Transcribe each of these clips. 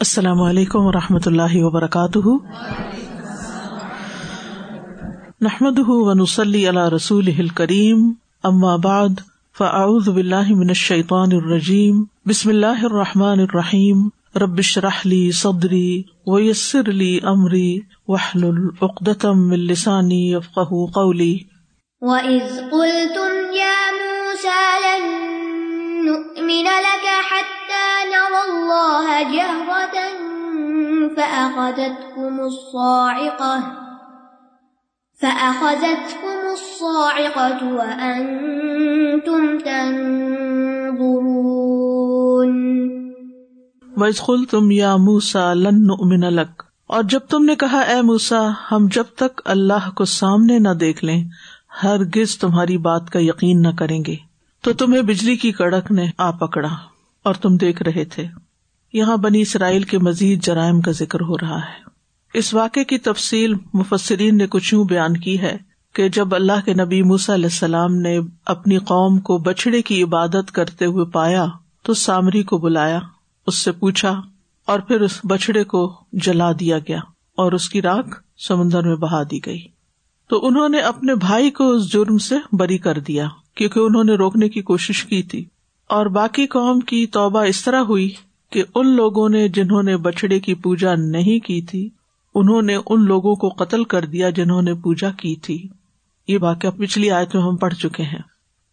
السلام علیکم و رحمۃ اللہ وبرکاتہ۔ نحمد ونسلی علی رسول کریم اما بعد، فاعوذ باللہ من الشیطان الرجیم، بسم اللہ الرحمٰن الرحیم ربش رحلی صدری ویسر لی امری وحل العقدم من لسانی یفقہ قولی۔ وَإِذْ قُلْتُمْ يَا مُوسَى لَن نُّؤْمِنَ لَكَ حَتَّىٰ نَرَى اللَّهَ جَهْرَةً فَأَخَذَتْكُمُ الصَّاعِقَةُ فَأَخَذَتْكُمُ الصَّاعِقَةُ وَأَنتُمْ تَنظُرُونَ. وَإِذْ قُلْتُمْ يَا مُوسَى لَن نُّؤْمِنَ لَكَ، اور جب تم نے کہا اے موسا ہم جب تک اللہ کو سامنے نہ دیکھ لیں، ہرگز تمہاری بات کا یقین نہ کریں گے۔ تو تمہیں بجلی کی کڑک نے آ پکڑا۔ اور تم دیکھ رہے تھے۔ یہاں بنی اسرائیل کے مزید جرائم کا ذکر ہو رہا ہے۔ اس واقعے کی تفصیل مفسرین نے کچھ یوں بیان کی ہے کہ جب اللہ کے نبی موسا علیہ السلام نے اپنی قوم کو بچڑے کی عبادت کرتے ہوئے پایا تو سامری کو بلایا، اس سے پوچھا اور پھر اس بچڑے کو جلا دیا گیا اور اس کی راکھ سمندر میں بہا دی گئی۔ تو انہوں نے اپنے بھائی کو اس جرم سے بری کر دیا کیونکہ انہوں نے روکنے کی کوشش کی تھی۔ اور باقی قوم کی توبہ اس طرح ہوئی کہ ان لوگوں نے جنہوں نے بچڑے کی پوجا نہیں کی تھی، انہوں نے ان لوگوں کو قتل کر دیا جنہوں نے پوجا کی تھی۔ یہ واقعہ پچھلی آیت میں ہم پڑھ چکے ہیں۔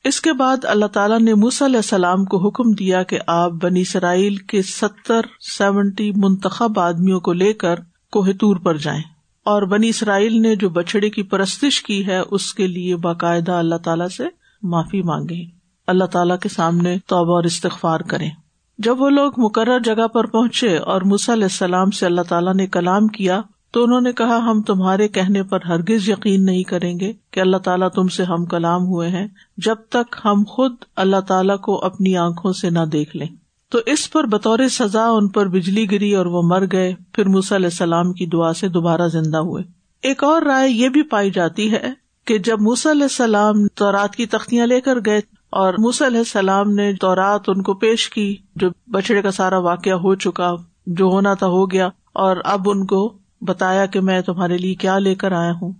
اس کے بعد اللہ تعالیٰ نے موس علیہ السلام کو حکم دیا کہ آپ بنی اسرائیل کے ستر، سیونٹی منتخب آدمیوں کو لے کر کوہتور پر جائیں۔ اور بنی اسرائیل نے جو بچڑے کی پرستش کی ہے، اس کے لیے باقاعدہ اللہ تعالیٰ سے معافی مانگے اللہ تعالیٰ کے سامنے توبہ اور استغفار کریں۔ جب وہ لوگ مقرر جگہ پر پہنچے اور موسی علیہ السلام سے اللہ تعالیٰ نے کلام کیا، تو انہوں نے کہا، ہم تمہارے کہنے پر ہرگز یقین نہیں کریں گے کہ اللہ تعالیٰ تم سے ہم کلام ہوئے ہیں، جب تک ہم خود اللہ تعالیٰ کو اپنی آنکھوں سے نہ دیکھ لیں۔ تو اس پر بطور سزا ان پر بجلی گری اور وہ مر گئے۔ پھر موسی علیہ السلام کی دعا سے دوبارہ زندہ ہوئے۔ ایک اور رائے یہ بھی پائی جاتی ہے کہ جب موسی علیہ السلام تورات کی تختیاں لے کر گئے اور موسی علیہ السلام نے تورات ان کو پیش کی، جو بچڑے کا سارا واقعہ ہو چکا، جو ہونا تھا ہو گیا، اور اب ان کو بتایا کہ میں تمہارے لیے کیا لے کر آیا ہوں۔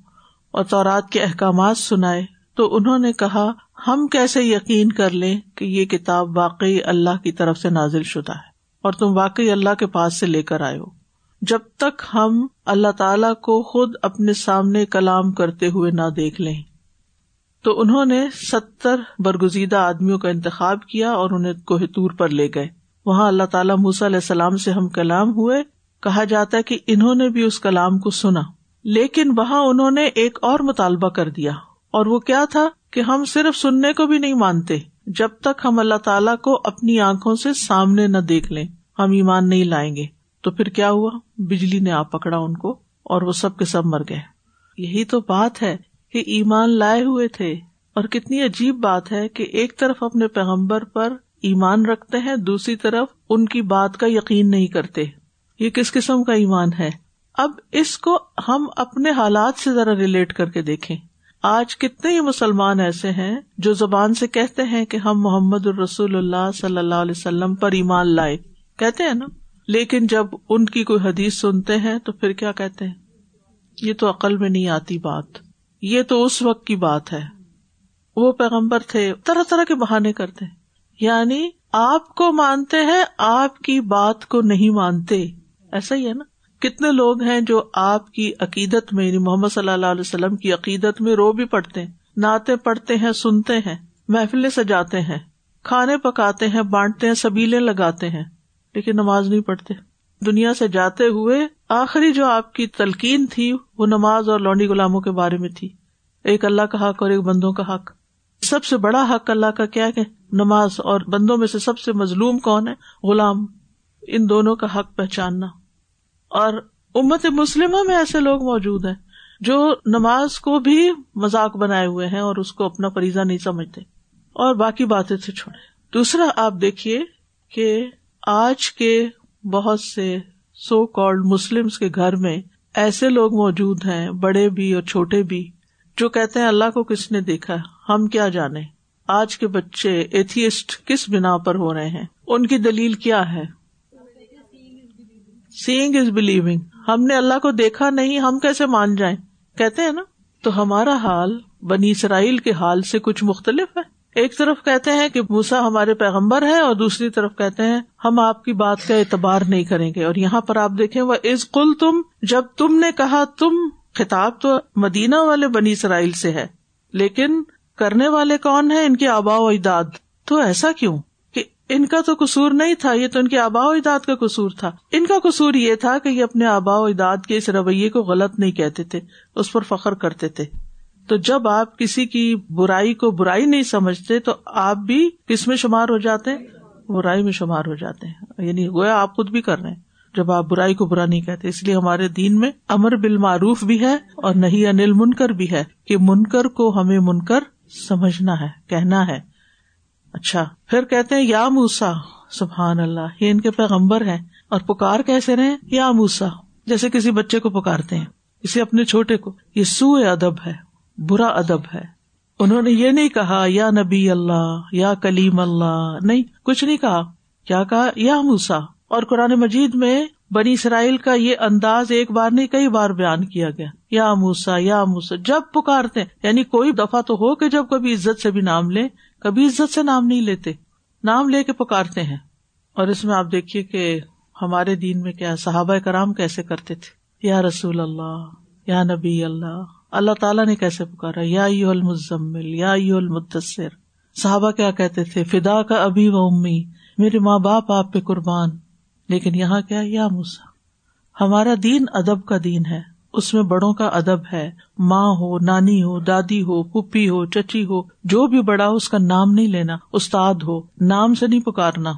اور تورات کے احکامات سنائے۔ تو انہوں نے کہا، ہم کیسے یقین کر لیں کہ یہ کتاب واقعی اللہ کی طرف سے نازل شدہ ہے، اور تم واقعی اللہ کے پاس سے لے کر آئے ہو۔ جب تک ہم اللہ تعالی کو خود اپنے سامنے کلام کرتے ہوئے نہ دیکھ لیں۔ تو انہوں نے ستر برگزیدہ آدمیوں کا انتخاب کیا اور انہیں کوہتور پر لے گئے۔ وہاں اللہ تعالیٰ موسی علیہ السلام سے ہم کلام ہوئے۔ کہا جاتا ہے کہ انہوں نے بھی اس کلام کو سنا۔ لیکن وہاں انہوں نے ایک اور مطالبہ کر دیا۔ اور وہ کیا تھا کہ ہم صرف سننے کو بھی نہیں مانتے، جب تک ہم اللہ تعالیٰ کو اپنی آنکھوں سے سامنے نہ دیکھ لیں، ہم ایمان نہیں لائیں گے۔ تو پھر کیا ہوا؟ بجلی نے آ پکڑا ان کو اور وہ سب کے سب مر گئے۔ یہی تو بات ہے کہ ایمان لائے ہوئے تھے۔ اور کتنی عجیب بات ہے کہ ایک طرف اپنے پیغمبر پر ایمان رکھتے ہیں، دوسری طرف ان کی بات کا یقین نہیں کرتے۔ یہ کس قسم کا ایمان ہے؟ اب اس کو ہم اپنے حالات سے ذرا ریلیٹ کر کے دیکھیں۔ آج کتنے ہی مسلمان ایسے ہیں جو زبان سے کہتے ہیں کہ ہم محمد الرسول اللہ صلی اللہ علیہ وسلم پر ایمان لائے۔ کہتے ہیں نا، لیکن جب ان کی کوئی حدیث سنتے ہیں تو پھر کیا کہتے ہیں؟ یہ تو عقل میں نہیں آتی بات۔ یہ تو اس وقت کی بات ہے۔ وہ پیغمبر تھے، طرح طرح کے بہانے کرتے۔ یعنی آپ کو مانتے ہیں، آپ کی بات کو نہیں مانتے۔ ایسا ہی ہے نا۔ کتنے لوگ ہیں جو آپ کی عقیدت میں یعنی محمد صلی اللہ علیہ وسلم کی عقیدت میں رو بھی پڑتے ہیں، نعتیں پڑھتے ہیں، سنتے ہیں، محفلیں سجاتے ہیں، کھانے پکاتے ہیں، بانٹتے ہیں سبیلے لگاتے ہیں، لیکن نماز نہیں پڑھتے۔ دنیا سے جاتے ہوئے آخری جو آپ کی تلقین تھی وہ نماز اور لونڈی غلاموں کے بارے میں تھی۔ ایک اللہ کا حق اور ایک بندوں کا حق۔ سب سے بڑا حق اللہ کا کیا کہ نماز اور بندوں میں سے سب سے مظلوم کون ہے؟ غلام۔ ان دونوں کا حق پہچاننا۔ اور امت مسلمہ میں ایسے لوگ موجود ہیں جو نماز کو بھی مذاق بنائے ہوئے ہیں اور اس کو اپنا فریضہ نہیں سمجھتے۔ اور باقی باتیں سے چھوڑے دوسرا، آپ دیکھیے کہ آج کے بہت سے سو کالڈ مسلم کے گھر میں ایسے لوگ موجود ہیں، بڑے بھی اور چھوٹے بھی، جو کہتے ہیں اللہ کو کس نے دیکھا؟ ہم کیا جانے؟ آج کے بچے ایتھیسٹ کس بنا پر ہو رہے ہیں؟ ان کی دلیل کیا ہے؟ سینگ از بلیونگ ہم نے اللہ کو دیکھا نہیں، ہم کیسے مان جائیں؟ کہتے ہیں نا، تو ہمارا حال بنی اسرائیل کے حال سے کچھ مختلف ہے۔ ایک طرف کہتے ہیں کہ موسا ہمارے پیغمبر ہے اور دوسری طرف کہتے ہیں ہم آپ کی بات کا اعتبار نہیں کریں گے اور یہاں پر آپ دیکھیں وہ از کل تم جب تم نے کہا، تم خطاب تو مدینہ والے بنی اسرائیل سے ہے، لیکن کرنے والے کون ہیں؟ ان کے آبا و اجداد۔ تو ایسا کیوں؟ کہ ان کا تو قصور نہیں تھا، یہ تو ان کے آبا و اجداد کا قصور تھا۔ ان کا قصور یہ تھا کہ یہ اپنے آبا و اجداد کے اس رویے کو غلط نہیں کہتے تھے، اس پر فخر کرتے تھے۔ تو جب آپ کسی کی برائی کو برائی نہیں سمجھتے تو آپ بھی کس میں شمار ہو جاتے ہیں؟ برائی میں شمار ہو جاتے ہیں۔ یعنی گویا آپ خود بھی کر رہے ہیں۔ جب آپ برائی کو برا نہیں کہتے، اس لیے ہمارے دین میں امر بال معروف بھی ہے اور نہیں انل منکر بھی ہے کہ منکر کو ہمیں منکر سمجھنا ہے، کہنا ہے۔ اچھا پھر کہتے ہیں، یا موسا سبحان اللہ، یہ ان کے پیغمبر ہیں۔ اور پکار کیسے رہے یا موسا جیسے کسی بچے کو پکارتے ہیں، کسی اپنے چھوٹے کو۔ یہ سو ادب ہے۔ برا ادب ہے۔ انہوں نے یہ نہیں کہا، یا نبی اللہ، یا کلیم اللہ، نہیں، کچھ نہیں کہا۔ کیا کہا؟ یا موسا اور قرآن مجید میں بنی اسرائیل کا یہ انداز ایک بار نہیں، کئی بار بیان کیا گیا۔ یا موسا یا موسا جب پکارتے یعنی کوئی دفعہ تو ہو کہ جب کبھی عزت سے بھی نام لے کبھی عزت سے نام نہیں لیتے۔ نام لے کے پکارتے ہیں۔ اور اس میں آپ دیکھیے کہ ہمارے دین میں کیا، صحابہ کرام کیسے کرتے تھے؟ یا رسول اللہ، یا نبی اللہ۔ اللہ تعالیٰ نے کیسے پکارا؟ یا یو المزمل، یا یو المدثر۔ صحابہ کیا کہتے تھے؟ فدا کا ابھی و امی، میرے ماں باپ آپ پہ قربان۔ لیکن یہاں کیا؟ یا موسا ہمارا دین ادب کا دین ہے۔ اس میں بڑوں کا ادب ہے۔ ماں ہو، نانی ہو، دادی ہو پپی ہو، چچی ہو، جو بھی بڑا ہو، اس کا نام نہیں لینا۔ استاد ہو، نام سے نہیں پکارنا۔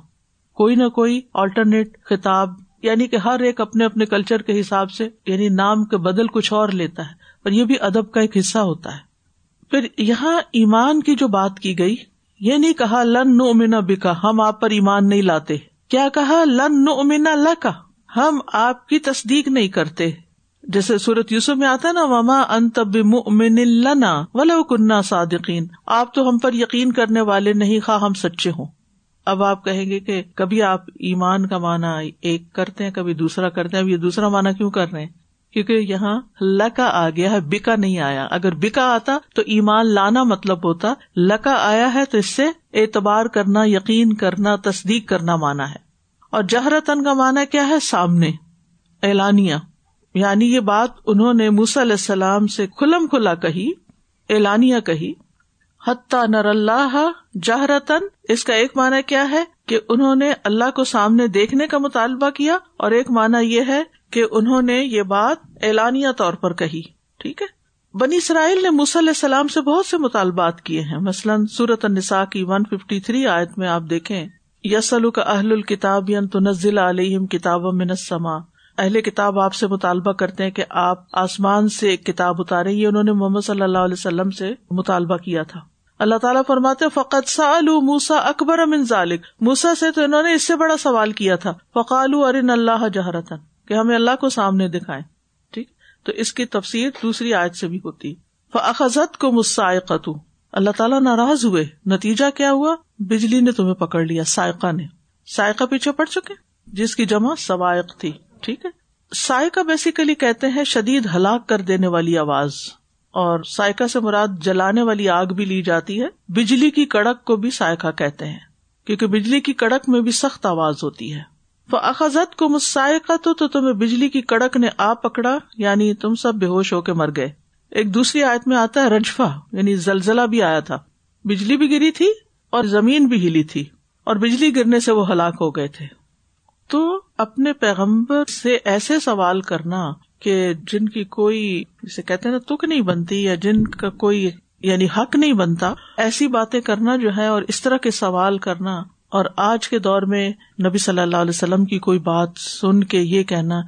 کوئی نہ کوئی آلٹرنیٹ خطاب یعنی کہ ہر ایک اپنے اپنے کلچر کے حساب سے یعنی نام کے بدل کچھ اور لیتا ہے۔ اور یہ بھی ادب کا ایک حصہ ہوتا ہے۔ پھر یہاں ایمان کی جو بات کی گئی، یہ نہیں کہا، لن نو امنا بکا، ہم آپ پر ایمان نہیں لاتے۔ کیا کہا؟ لن نو امنا لکا ہم آپ کی تصدیق نہیں کرتے۔ جیسے سورت یوسف میں آتا نا، وما ان تب من لنا ولو کنہ صادقین۔ آپ تو ہم پر یقین کرنے والے نہیں، خواہ ہم سچے ہوں۔ اب آپ کہیں گے کہ کبھی آپ ایمان کا مانا ایک کرتے ہیں، کبھی دوسرا کرتے ہیں، اب یہ دوسرا مانا کیوں کر رہے ہیں؟ کیونکہ یہاں لکا آ گیا ہے، بکا نہیں آیا۔ اگر بکا آتا تو ایمان لانا مطلب ہوتا۔ لکا آیا ہے تو اس سے اعتبار کرنا، یقین کرنا، تصدیق کرنا مانا ہے۔ اور جہرتن کا مانا کیا ہے؟ سامنے، اعلانیہ۔ یعنی یہ بات انہوں نے موس علیہ السلام سے کھلم کھلا کہی، اعلانیہ کہی۔ حتیٰ نر اللہ جہرتن اس کا ایک مانا کیا ہے؟ کہ انہوں نے اللہ کو سامنے دیکھنے کا مطالبہ کیا۔ اور ایک مانا یہ ہے کہ انہوں نے یہ بات اعلانیہ طور پر کہی، ٹھیک ہے؟ بنی اسرائیل نے علیہ السلام سے بہت سے مطالبات کیے ہیں۔ مثلاً سورت النساء کی ون ففٹی تھری آیت میں آپ دیکھیں یسل کا اہل الکتاب تو علیہم کتاب منسما اہل کتاب آپ سے مطالبہ کرتے ہیں کہ آپ آسمان سے ایک کتاب اتارے یہ انہوں نے محمد صلی اللہ علیہ وسلم سے مطالبہ کیا تھا۔ اللہ تعالیٰ فرماتے فقط سال موسا اکبر امن ذالک موسا سے تو انہوں نے اس سے بڑا سوال کیا تھا فقالو ارن اللہ جہرتن کہ ہمیں اللہ کو سامنے دکھائے تو اس کی تفسیر دوسری آیت سے بھی ہوتی۔ فضت کو مسائقت اللہ تعالیٰ ناراض ہوئے۔ نتیجہ کیا ہوا؟ بجلی نے تمہیں پکڑ لیا، سائقہ نے۔ سائقہ پیچھے پڑ چکے، جس کی جمع سوائق تھی، ٹھیک ہے؟ سائکا بیسیکلی کہتے ہیں شدید ہلاک کر دینے والی آواز۔ اور سائکا سے مراد جلانے والی آگ بھی لی جاتی ہے۔ بجلی کی کڑک کو بھی سائکا کہتے ہیں، کیونکہ بجلی کی کڑک میں بھی سخت آواز ہوتی ہے۔ اخذت کو مسائقہ تو تمہیں بجلی کی کڑک نے آ پکڑا یعنی تم سب بے ہوش ہو کے مر گئے۔ ایک دوسری آیت میں آتا ہے رجفا یعنی زلزلہ بھی آیا تھا۔ بجلی بھی گری تھی اور زمین بھی ہلی تھی، اور بجلی گرنے سے وہ ہلاک ہو گئے تھے۔ تو اپنے پیغمبر سے ایسے سوال کرنا کہ جن کی کوئی، جسے کہتے نا، تک نہیں بنتی یا جن کا کوئی یعنی حق نہیں بنتا، ایسی باتیں کرنا جو ہے اور اس طرح کے سوال کرنا اور آج کے دور میں نبی صلی اللہ علیہ وسلم کی کوئی بات سن کے یہ کہنا،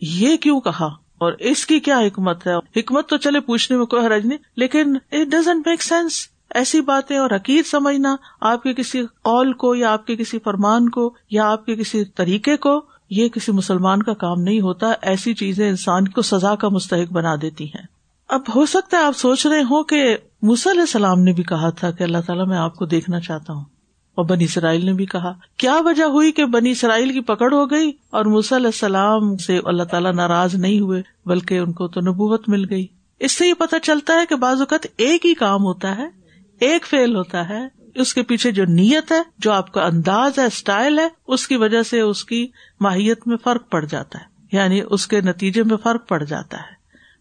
یہ کیوں کہا؟ اور اس کی کیا حکمت ہے؟ حکمت تو چلے پوچھنے میں کوئی حرج نہیں، لیکن اٹ ڈزنٹ میک سینس ایسی باتیں اور حقیق سمجھنا آپ کے کسی قول کو یا آپ کے کسی فرمان کو یا آپ کے کسی طریقے کو، یہ کسی مسلمان کا کام نہیں ہوتا۔ ایسی چیزیں انسان کو سزا کا مستحق بنا دیتی ہیں۔ اب ہو سکتا ہے آپ سوچ رہے ہوں کہ علیہ السلام نے بھی کہا تھا کہ اللہ تعالیٰ میں آپ کو دیکھنا چاہتا ہوں۔ اور بنی اسرائیل نے بھی کہا، کیا وجہ ہوئی کہ بنی اسرائیل کی پکڑ ہو گئی اور علیہ السلام سے اللہ تعالیٰ ناراض نہیں ہوئے، بلکہ ان کو تو نبوت مل گئی۔ اس سے یہ پتا چلتا ہے کہ بعض اوقات ایک ہی کام ہوتا ہے، ایک فیل ہوتا ہے۔ اس کے پیچھے جو نیت ہے، جو آپ کا انداز ہے اسٹائل ہے، اس کی وجہ سے اس کی ماہیت میں فرق پڑ جاتا ہے۔ یعنی اس کے نتیجے میں فرق پڑ جاتا ہے۔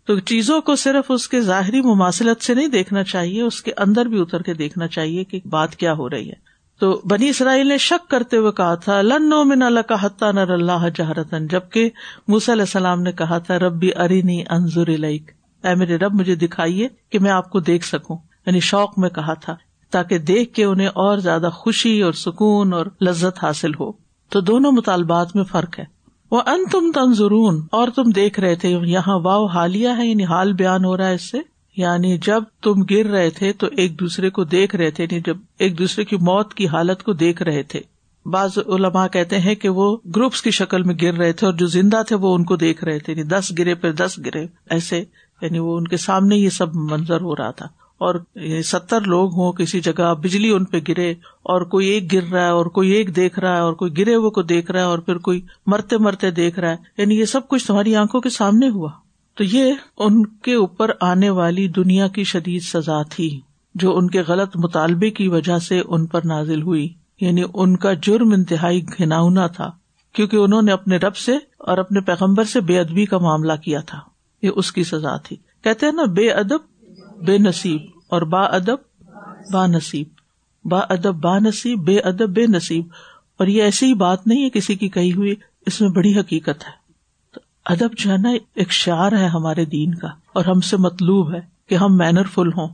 تو چیزوں کو صرف اس کے ظاہری مماثلت سے نہیں دیکھنا چاہیے، اس کے اندر بھی اتر کے دیکھنا چاہیے کہ بات کیا ہو رہی ہے۔ تو بنی اسرائیل نے شک کرتے ہوئے کہا تھا، لن من اللہ کا حتہ نر اللہ جہرتن جبکہ موسی علیہ السلام نے کہا تھا، ربی ارینی انضر الک اے میرے رب، مجھے دکھائیے کہ میں آپ کو دیکھ سکوں. یعنی شوق میں کہا تھا، تاکہ دیکھ کے انہیں اور زیادہ خوشی اور سکون اور لذت حاصل ہو۔ تو دونوں مطالبات میں فرق ہے۔ وہ ان تم تنظرون اور تم دیکھ رہے تھے، یہاں واؤ حالیہ ہے یعنی حال بیان ہو رہا ہے اس سے؟ یعنی جب تم گر رہے تھے تو ایک دوسرے کو دیکھ رہے تھے یعنی جب ایک دوسرے کی موت کی حالت کو دیکھ رہے تھے۔ بعض علماء کہتے ہیں کہ وہ گروپس کی شکل میں گر رہے تھے اور جو زندہ تھے وہ ان کو دیکھ رہے تھے یعنی دس گرے پھر دس گرے، ایسے یعنی وہ ان کے سامنے یہ سب منظر ہو رہا تھا۔ اور یعنی ستر لوگ ہوں، کسی جگہ بجلی ان پہ گرے اور کوئی ایک گر رہا ہے اور کوئی ایک دیکھ رہا ہے اور کوئی گرے ہوئے کو دیکھ رہا ہے اور پھر کوئی مرتے مرتے دیکھ رہا ہے۔ یعنی یہ سب کچھ تمہاری آنکھوں کے سامنے ہوا۔ تو یہ ان کے اوپر آنے والی دنیا کی شدید سزا تھی، جو ان کے غلط مطالبے کی وجہ سے ان پر نازل ہوئی۔ یعنی ان کا جرم انتہائی گھناؤنا تھا، کیونکہ انہوں نے اپنے رب سے اور اپنے پیغمبر سے بے ادبی کا معاملہ کیا تھا۔ یہ اس کی سزا تھی۔ کہتے ہیں نا، بے ادب، بے نصیب، اور با ادب، با نصیب۔ با ادب، با نصیب، بے ادب، بے نصیب۔ اور یہ ایسی ہی بات نہیں ہے کسی کی کہی ہوئی، اس میں بڑی حقیقت ہے۔ ادب جو ہے نا، ایک شعر ہے ہمارے دین کا، اور ہم سے مطلوب ہے کہ ہم مینر فل ہوں۔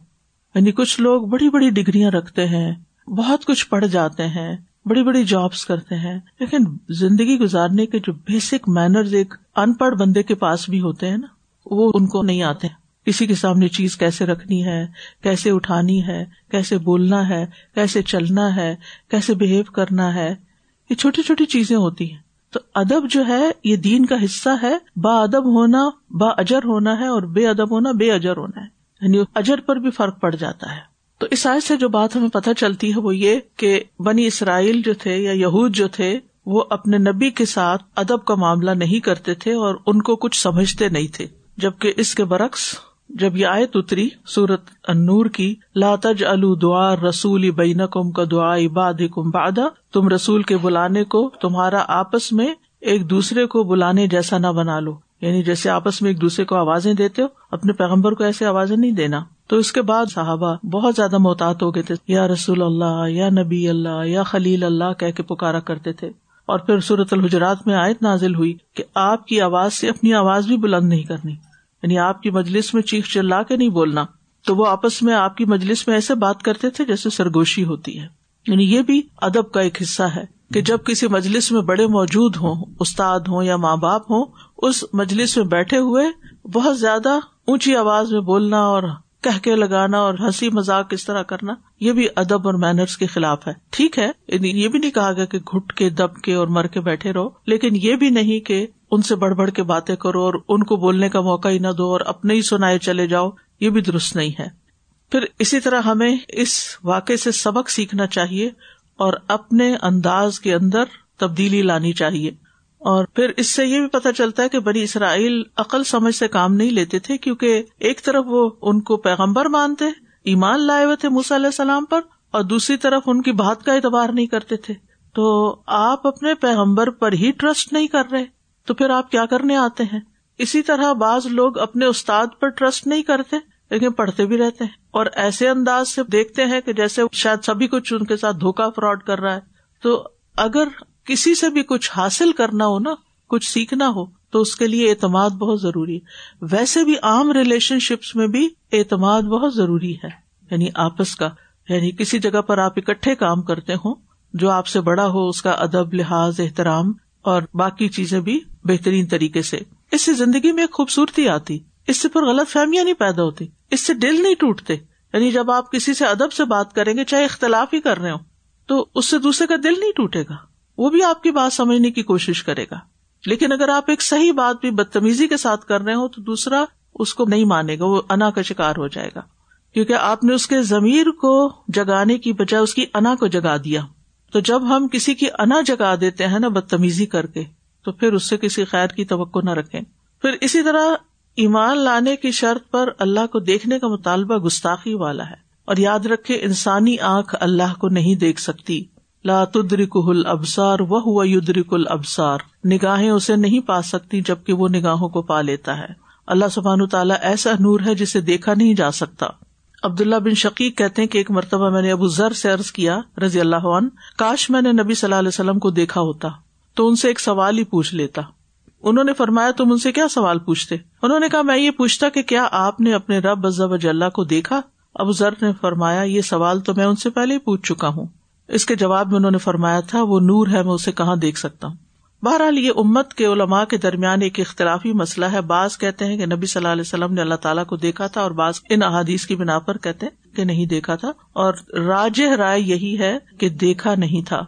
یعنی کچھ لوگ بڑی بڑی ڈگریاں رکھتے ہیں، بہت کچھ پڑھ جاتے ہیں، بڑی بڑی جابس کرتے ہیں، لیکن زندگی گزارنے کے جو بیسک مینرز ایک ان پڑھ بندے کے پاس بھی ہوتے ہیں نا، وہ ان کو نہیں آتے۔ کسی کے سامنے چیز کیسے رکھنی ہے، کیسے اٹھانی ہے، کیسے بولنا ہے، کیسے چلنا ہے، کیسے بہیو کرنا ہے، یہ چھوٹی چھوٹی چیزیں ہوتی ہیں۔ تو ادب جو ہے یہ دین کا حصہ ہے۔ با ادب ہونا با اجر ہونا ہے اور بے ادب ہونا بے اجر ہونا ہے۔ یعنی اجر پر بھی فرق پڑ جاتا ہے۔ تو اس آئے سے جو بات ہمیں پتہ چلتی ہے وہ یہ کہ بنی اسرائیل جو تھے یا یہود جو تھے وہ اپنے نبی کے ساتھ ادب کا معاملہ نہیں کرتے تھے اور ان کو کچھ سمجھتے نہیں تھے۔ جبکہ اس کے برعکس جب یہ آیت اتری، سورت انور کی لاتج الو دعا رسول بین کم کا دعا عباد کم بادا تم رسول کے بلانے کو تمہارا آپس میں ایک دوسرے کو بلانے جیسا نہ بنا لو۔ یعنی جیسے آپس میں ایک دوسرے کو آوازیں دیتے ہو، اپنے پیغمبر کو ایسے آوازیں نہیں دینا۔ تو اس کے بعد صحابہ بہت زیادہ محتاط ہو گئے تھے۔ یا رسول اللہ، یا نبی اللہ، یا خلیل اللہ کہہ کے پکارا کرتے تھے۔ اور پھر صورت الحجرات میں آیت نازل ہوئی کہ آپ کی آواز سے اپنی آواز بھی بلند نہیں کرنی۔ یعنی آپ کی مجلس میں چیخ چلا کے نہیں بولنا، تو وہ آپس میں آپ کی مجلس میں ایسے بات کرتے تھے جیسے سرگوشی ہوتی ہے۔ یعنی یہ بھی ادب کا ایک حصہ ہے کہ جب کسی مجلس میں بڑے موجود ہوں، استاد ہوں یا ماں باپ ہوں، اس مجلس میں بیٹھے ہوئے بہت زیادہ اونچی آواز میں بولنا اور کہہ کے لگانا اور ہنسی مزاق اس طرح کرنا، یہ بھی ادب اور مینرس کے خلاف ہے۔ ٹھیک ہے یعنی یہ بھی نہیں کہا گیا کہ گٹ کے، دب کے اور مر کے بیٹھے رہو، لیکن یہ بھی نہیں کہ ان سے بڑھ بڑھ کے باتیں کرو اور ان کو بولنے کا موقع ہی نہ دو اور اپنے ہی سنائے چلے جاؤ، یہ بھی درست نہیں ہے۔ پھر اسی طرح ہمیں اس واقع سے سبق سیکھنا چاہیے اور اپنے انداز کے اندر تبدیلی لانی چاہیے۔ اور پھر اس سے یہ بھی پتا چلتا ہے کہ بنی اسرائیل عقل سمجھ سے کام نہیں لیتے تھے کیونکہ ایک طرف وہ ان کو پیغمبر مانتے، ایمان لائے ہوئے تھے موسی علیہ السلام پر، اور دوسری طرف ان کی بات کا اعتبار نہیں کرتے تھے۔ تو آپ اپنے پیغمبر پر ہی ٹرسٹ نہیں کر رہے۔ تو پھر آپ کیا کرنے آتے ہیں؟ اسی طرح بعض لوگ اپنے استاد پر ٹرسٹ نہیں کرتے، لیکن پڑھتے بھی رہتے ہیں۔ اور ایسے انداز سے دیکھتے ہیں کہ جیسے شاید سبھی کچھ ان کے ساتھ دھوکا فراڈ کر رہا ہے۔ تو اگر کسی سے بھی کچھ حاصل کرنا ہو نا، کچھ سیکھنا ہو، تو اس کے لیے اعتماد بہت ضروری ہے۔ ویسے بھی عام ریلیشن شپس میں بھی اعتماد بہت ضروری ہے۔ یعنی آپس کا یعنی کسی جگہ پر آپ اکٹھے کام کرتے ہوں، جو آپ سے بڑا ہو، اس کا ادب، لحاظ، احترام اور باقی چیزیں بھی بہترین طریقے سے۔ اس سے زندگی میں ایک خوبصورتی آتی۔ اس سے پھر غلط فہمیاں نہیں پیدا ہوتی۔ اس سے دل نہیں ٹوٹتے۔ یعنی جب آپ کسی سے ادب سے بات کریں گے، چاہے اختلاف ہی کر رہے ہو تو اس سے دوسرے کا دل نہیں ٹوٹے گا۔ وہ بھی آپ کی بات سمجھنے کی کوشش کرے گا۔ لیکن اگر آپ ایک صحیح بات بھی بدتمیزی کے ساتھ کر رہے ہو تو دوسرا اس کو نہیں مانے گا، وہ انا کا شکار ہو جائے گا۔ کیونکہ آپ نے اس کے ضمیر کو جگانے کی بجائے اس کی انا کو جگا دیا۔ تو جب ہم کسی کی انا جگا دیتے ہیں نا بدتمیزی کر کے تو پھر اس سے کسی خیر کی توقع نہ رکھے پھر اسی طرح ایمان لانے کی شرط پر اللہ کو دیکھنے کا مطالبہ گستاخی والا ہے۔ اور یاد رکھے انسانی آنکھ اللہ کو نہیں دیکھ سکتی۔ لا تدرک الابصار وہ یدرک الابصار۔ نگاہیں اسے نہیں پا سکتی جبکہ وہ نگاہوں کو پا لیتا ہے۔ اللہ سبحان تعالیٰ ایسا نور ہے جسے دیکھا نہیں جا سکتا۔ عبداللہ بن شقیق کہتے کہ ایک مرتبہ میں نے ابو ذر سے عرض کیا رضی اللہ عنہ، کاش میں نے نبی صلی اللہ علیہ وسلم کو دیکھا ہوتا۔ تو ان سے ایک سوال ہی پوچھ لیتا۔ انہوں نے فرمایا، تم ان سے کیا سوال پوچھتے؟ انہوں نے کہا، میں یہ پوچھتا کہ کیا آپ نے اپنے رب اللہ کو دیکھا؟ ابو ذر نے فرمایا، یہ سوال تو میں ان سے پہلے ہی پوچھ چکا ہوں۔ اس کے جواب میں انہوں نے فرمایا تھا، وہ نور ہے، میں اسے کہاں دیکھ سکتا ہوں؟ بہرحال، یہ امت کے علماء کے درمیان ایک اختلافی مسئلہ ہے۔ بعض کہتے ہیں کہ نبی صلی اللہ علیہ وسلم نے اللہ تعالیٰ کو دیکھا تھا اور بعض ان احادیث کی بنا پر کہتے ہیں کہ نہیں دیکھا تھا۔ اور راج رائے یہی ہے کہ دیکھا نہیں تھا۔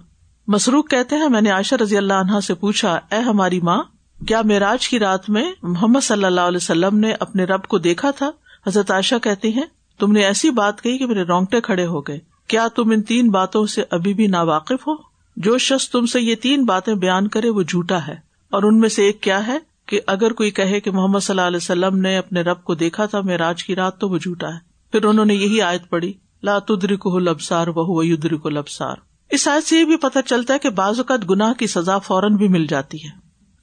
مسروخ کہتے ہیں، میں نے عائشہ رضی اللہ عنہا سے پوچھا، اے ہماری ماں، کیا معراج کی رات میں محمد صلی اللہ علیہ وسلم نے اپنے رب کو دیکھا تھا؟ حضرت عائشہ کہتی ہیں، تم نے ایسی بات کہی کہ میرے رونگٹے کھڑے ہو گئے۔ کیا تم ان تین باتوں سے ابھی بھی نا واقف ہو؟ جو شخص تم سے یہ تین باتیں بیان کرے، وہ جھوٹا ہے۔ اور ان میں سے ایک کیا ہے کہ اگر کوئی کہے کہ محمد صلی اللہ علیہ وسلم نے اپنے رب کو دیکھا تھا میں کی رات، تو وہ جھوٹا ہے۔ پھر انہوں نے یہی آیت پڑھی، لا تدری کو لبسار وہ یدری کو لبسار اس آیت سے یہ بھی پتہ چلتا ہے کہ بعض اوقات گناہ کی سزا فوراً بھی مل جاتی ہے۔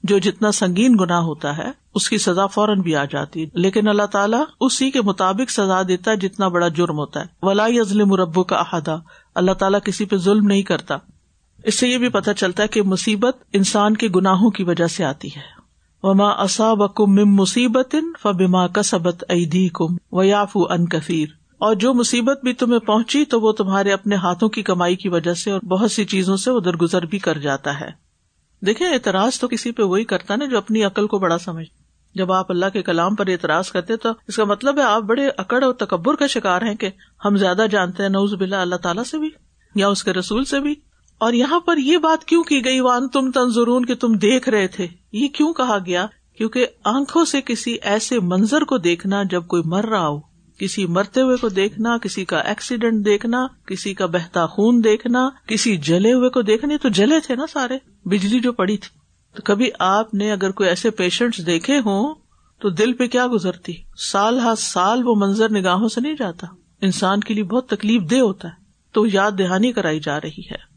جو جتنا سنگین گنا ہوتا ہے، اس کی سزا فوراً بھی آ جاتی ہے۔ لیکن اللہ تعالیٰ اسی کے مطابق سزا دیتا ہے جتنا بڑا جرم ہوتا ہے۔ ولا ازلم ربو کا احاطہ اللہ تعالیٰ کسی پہ ظلم نہیں کرتا۔ اس سے یہ بھی پتا چلتا ہے کہ مصیبت انسان کے گناہوں کی وجہ سے آتی ہے۔ وما اصا کم مصیبت فبما کسبت ایدی کم و یافو ان کفیر اور جو مصیبت بھی تمہیں پہنچی تو وہ تمہارے اپنے ہاتھوں کی کمائی کی وجہ سے اور بہت سی چیزوں سے ادھر گزر بھی کر جاتا ہے۔ دیکھیں، اعتراض تو کسی پہ وہی کرتا نا جو اپنی عقل کو بڑا سمجھ۔ جب آپ اللہ کے کلام پر اعتراض کرتے تو اس کا مطلب ہے آپ بڑے اکڑ اور تکبر کا شکار ہیں کہ ہم زیادہ جانتے ہیں نوز بلا اللہ تعالیٰ سے بھی یا اس کے رسول سے بھی۔ اور یہاں پر یہ بات کیوں کی گئی؟ وان تم تنظرون کہ تم دیکھ رہے تھے۔ یہ کیوں کہا گیا؟ کیونکہ آنکھوں سے کسی ایسے منظر کو دیکھنا جب کوئی مر رہا ہو۔ کسی مرتے ہوئے کو دیکھنا، کسی کا ایکسیڈینٹ دیکھنا، کسی کا بہتا خون دیکھنا، کسی جلے ہوئے کو دیکھنے تو جلے تھے نا سارے، بجلی جو پڑی تھی۔ تو کبھی آپ نے اگر کوئی ایسے پیشنٹ دیکھے ہوں، تو دل پہ کیا گزرتی؟ سال ہر سال وہ منظر نگاہوں سے نہیں جاتا۔ انسان کے لیے بہت تکلیف دہ ہوتا ہے۔ تو یاد دہانی کرائی جا رہی ہے۔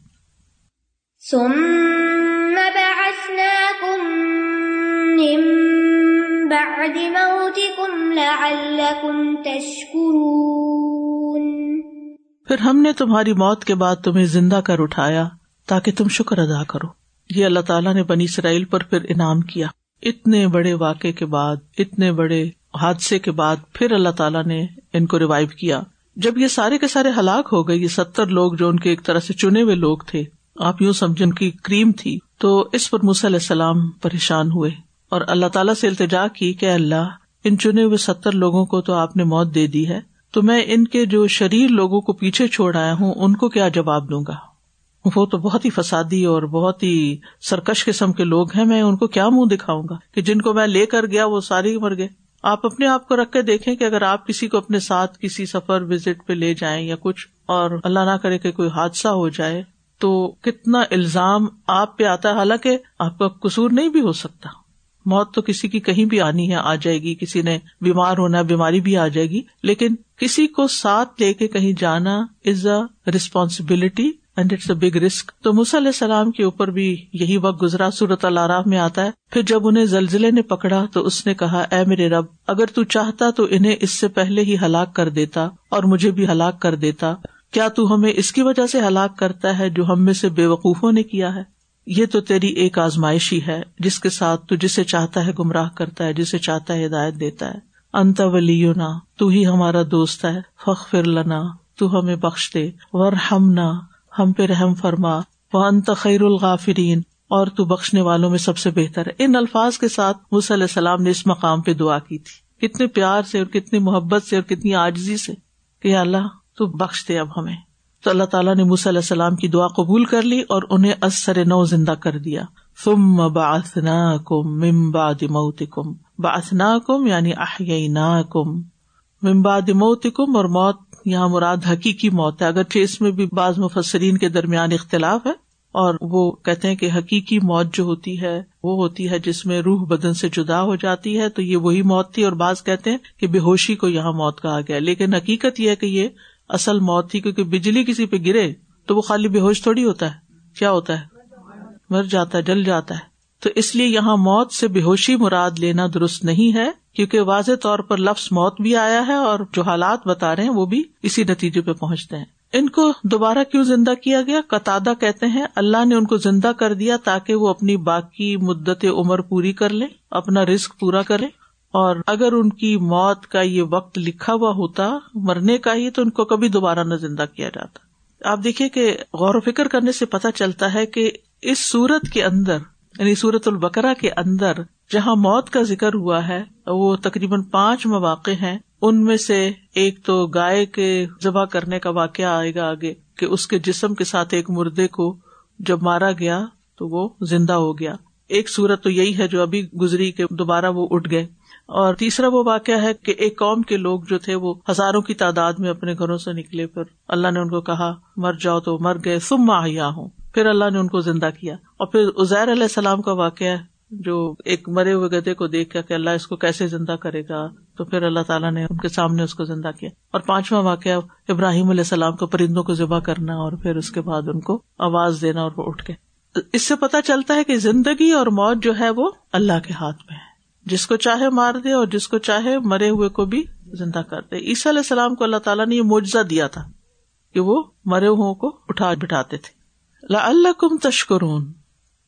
پھر ہم نے تمہاری موت کے بعد تمہیں زندہ کر اٹھایا تاکہ تم شکر ادا کرو۔ یہ اللہ تعالیٰ نے بنی اسرائیل پر پھر انعام کیا۔ اتنے بڑے واقعے کے بعد، اتنے بڑے حادثے کے بعد پھر اللہ تعالیٰ نے ان کو ریوائو کیا۔ جب یہ سارے کے سارے ہلاک ہو گئے، یہ ستر لوگ جو ان کے ایک طرح سے چنے ہوئے لوگ تھے، آپ یوں سمجھن کی کریم تھی، تو اس پر علیہ السلام پریشان ہوئے۔ اور اللہ تعالیٰ سے التجا کی کہ اللہ، ان چنے ہوئے ستر لوگوں کو تو آپ نے موت دے دی ہے، تو میں ان کے جو شریر لوگوں کو پیچھے چھوڑ آیا ہوں، ان کو کیا جواب دوں گا؟ وہ تو بہت ہی فسادی اور بہت ہی سرکش قسم کے لوگ ہیں، میں ان کو کیا منہ دکھاؤں گا؟ کہ جن کو میں لے کر گیا، وہ سارے ہی مر گئے۔ آپ اپنے آپ کو رکھ کے دیکھیں کہ اگر آپ کسی کو اپنے ساتھ کسی سفر وزٹ پہ لے جائیں یا کچھ، اور اللہ نہ کرے کہ کوئی حادثہ ہو جائے، تو کتنا الزام آپ پہ آتا ہے۔ حالانکہ آپ کا قصور نہیں بھی ہو سکتا۔ موت تو کسی کی کہیں بھی آنی ہے، آ جائے گی، کسی نے بیمار ہونا، بیماری بھی آ جائے گی، لیکن کسی کو ساتھ لے کے کہیں جانا is a responsibility and it's a big risk تو علیہ السلام کے اوپر بھی یہی وقت گزرا صورت اللہ میں آتا ہے۔ پھر جب انہیں زلزلے نے پکڑا تو اس نے کہا، اے میرے رب، اگر تو چاہتا تو انہیں اس سے پہلے ہی ہلاک کر دیتا اور مجھے بھی ہلاک کر دیتا۔ کیا تو ہمیں اس کی وجہ سے ہلاک کرتا ہے جو ہم میں سے بے وقوفوں نے کیا ہے؟ یہ تو تیری ایک آزمائشی ہے، جس کے ساتھ تو جسے چاہتا ہے گمراہ کرتا ہے، جسے چاہتا ہے ہدایت دیتا ہے۔ انت ولی تو ہی ہمارا دوست ہے۔ فخ فر لنا، تو ہمیں بخش دے۔ ور ہم نہ ہم پہ رحم فرما۔ وہ انت خیر الغافرین، اور تو بخشنے والوں میں سب سے بہتر ہے۔ ان الفاظ کے ساتھ مس علیہ السلام نے اس مقام پہ دعا کی تھی۔ کتنے پیار سے اور کتنی محبت سے اور کتنی آجزی سے کہ اللہ تو بخش دے اب ہمیں۔ تو اللہ تعالیٰ نے مس علیہ السلام کی دعا قبول کر لی اور انہیں اثر نو زندہ کر دیا۔ فم باسنا کم ممباد موت کم باسنا کم یعنی نا کم ممباد موت کم اور موت، یہاں مراد حقیقی موت ہے۔ اگرچہ اس میں بھی بعض مفسرین کے درمیان اختلاف ہے اور وہ کہتے ہیں کہ حقیقی موت جو ہوتی ہے، وہ ہوتی ہے جس میں روح بدن سے جدا ہو جاتی ہے۔ تو یہ وہی موت تھی اور بعض کہتے ہیں کہ بے ہوشی کو یہاں موت کہا گیا۔ لیکن حقیقت یہ ہے کہ یہ اصل موت تھی کیونکہ بجلی کسی پہ گرے تو وہ خالی بے ہوش تھوڑی ہوتا ہے۔ کیا ہوتا ہے؟ مر جاتا ہے، جل جاتا ہے۔ تو اس لیے یہاں موت سے بے ہوشی مراد لینا درست نہیں ہے، کیونکہ واضح طور پر لفظ موت بھی آیا ہے اور جو حالات بتا رہے ہیں وہ بھی اسی نتیجے پہ پہنچتے ہیں۔ ان کو دوبارہ کیوں زندہ کیا گیا؟ قطع کہتے ہیں، اللہ نے ان کو زندہ کر دیا تاکہ وہ اپنی باقی مدت عمر پوری کر لیں، اپنا رسک پورا کرے اور اگر ان کی موت کا یہ وقت لکھا ہوا ہوتا، مرنے کا ہی تو ان کو کبھی دوبارہ نہ زندہ کیا جاتا۔ آپ دیکھیے کہ غور و فکر کرنے سے پتا چلتا ہے کہ اس سورت کے اندر یعنی سورت البکرا کے اندر جہاں موت کا ذکر ہوا ہے، وہ تقریباً پانچ مواقع ہیں۔ ان میں سے ایک تو گائے کے ذبح کرنے کا واقعہ آئے گا آگے کہ اس کے جسم کے ساتھ ایک مردے کو جب مارا گیا تو وہ زندہ ہو گیا۔ ایک سورت تو یہی ہے جو ابھی گزری کے دوبارہ وہ اٹھ گئے۔ اور تیسرا وہ واقعہ ہے کہ ایک قوم کے لوگ جو تھے وہ ہزاروں کی تعداد میں اپنے گھروں سے نکلے، پھر اللہ نے ان کو کہا، مر جاؤ تو مر گئے سم ماہیا ہوں پھر اللہ نے ان کو زندہ کیا۔ اور پھر ازیر علیہ السلام کا واقعہ جو ایک مرے ہوئے گدے کو دیکھ کر کہ اللہ اس کو کیسے زندہ کرے گا، تو پھر اللہ تعالیٰ نے ان کے سامنے اس کو زندہ کیا۔ اور پانچواں واقعہ ابراہیم علیہ السلام کو پرندوں کو ذبح کرنا اور پھر اس کے بعد ان کو آواز دینا اور وہ اٹھ کے اس سے پتا چلتا ہے کہ زندگی اور موت جو ہے وہ اللہ کے ہاتھ میں ہے۔ جس کو چاہے مار دے اور جس کو چاہے مرے ہوئے کو بھی زندہ کر دے۔ عیسیٰ علیہ السلام کو اللہ تعالیٰ نے یہ معجزہ دیا تھا کہ وہ مرے ہوئے کو اٹھا بٹھاتے تھے۔ اللہ کم تشکرون،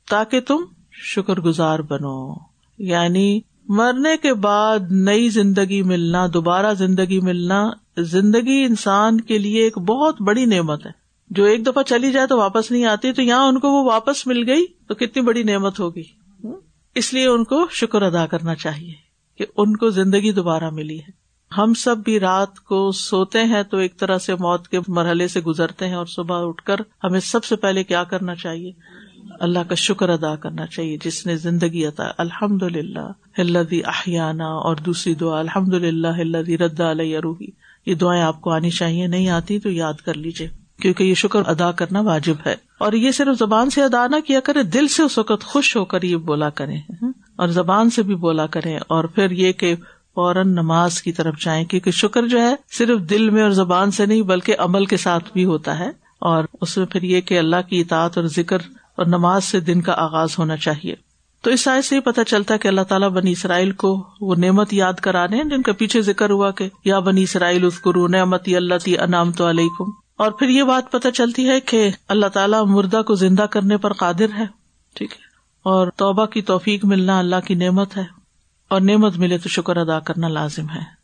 تاکہ تم شکر گزار بنو۔ یعنی مرنے کے بعد نئی زندگی ملنا، دوبارہ زندگی ملنا، زندگی انسان کے لیے ایک بہت بڑی نعمت ہے۔ جو ایک دفعہ چلی جائے تو واپس نہیں آتی، تو یہاں ان کو وہ واپس مل گئی تو کتنی بڑی نعمت ہوگی۔ اس لیے ان کو شکر ادا کرنا چاہیے کہ ان کو زندگی دوبارہ ملی ہے۔ ہم سب بھی رات کو سوتے ہیں تو ایک طرح سے موت کے مرحلے سے گزرتے ہیں اور صبح اٹھ کر ہمیں سب سے پہلے کیا کرنا چاہیے؟ اللہ کا شکر ادا کرنا چاہیے، جس نے زندگی عطا الحمد للہ ہلدی احیانہ اور دوسری دعا الحمد للہ ہلدی ردا علیہ روحی۔ یہ دعائیں آپ کو آنی چاہیے، نہیں آتی تو یاد کر لیجیے کیونکہ یہ شکر ادا کرنا واجب ہے۔ اور یہ صرف زبان سے ادا نہ کیا کرے، دل سے اس وقت خوش ہو کر یہ بولا کرے اور زبان سے بھی بولا کرے اور پھر یہ کہ فوراً نماز کی طرف جائیں، کیونکہ شکر جو ہے صرف دل میں اور زبان سے نہیں، بلکہ عمل کے ساتھ بھی ہوتا ہے۔ اور اس میں پھر یہ کہ اللہ کی اطاعت اور ذکر اور نماز سے دن کا آغاز ہونا چاہیے۔ تو اس سائز سے ہی پتہ چلتا ہے کہ اللہ تعالیٰ بنی اسرائیل کو وہ نعمت یاد کرانے جن کا پیچھے ذکر ہوا کہ یا بنی اسرائیل اس گرو نعمت اللہ تی انعام تو علیکم۔ اور پھر یہ بات پتہ چلتی ہے کہ اللہ تعالیٰ مردہ کو زندہ کرنے پر قادر ہے، ٹھیک ہے؟ اور توبہ کی توفیق ملنا اللہ کی نعمت ہے، اور نعمت ملے تو شکر ادا کرنا لازم ہے۔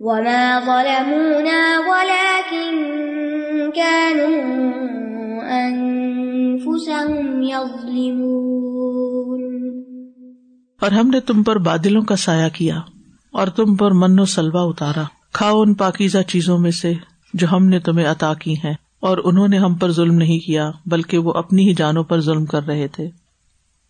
وما ظلمونا ولكن كانوا أنفسهم يظلمون اور ہم نے تم پر بادلوں کا سایہ کیا اور تم پر من و سلوا اتارا۔ کھاؤ ان پاکیزہ چیزوں میں سے جو ہم نے تمہیں عطا کی ہیں۔ اور انہوں نے ہم پر ظلم نہیں کیا، بلکہ وہ اپنی ہی جانوں پر ظلم کر رہے تھے۔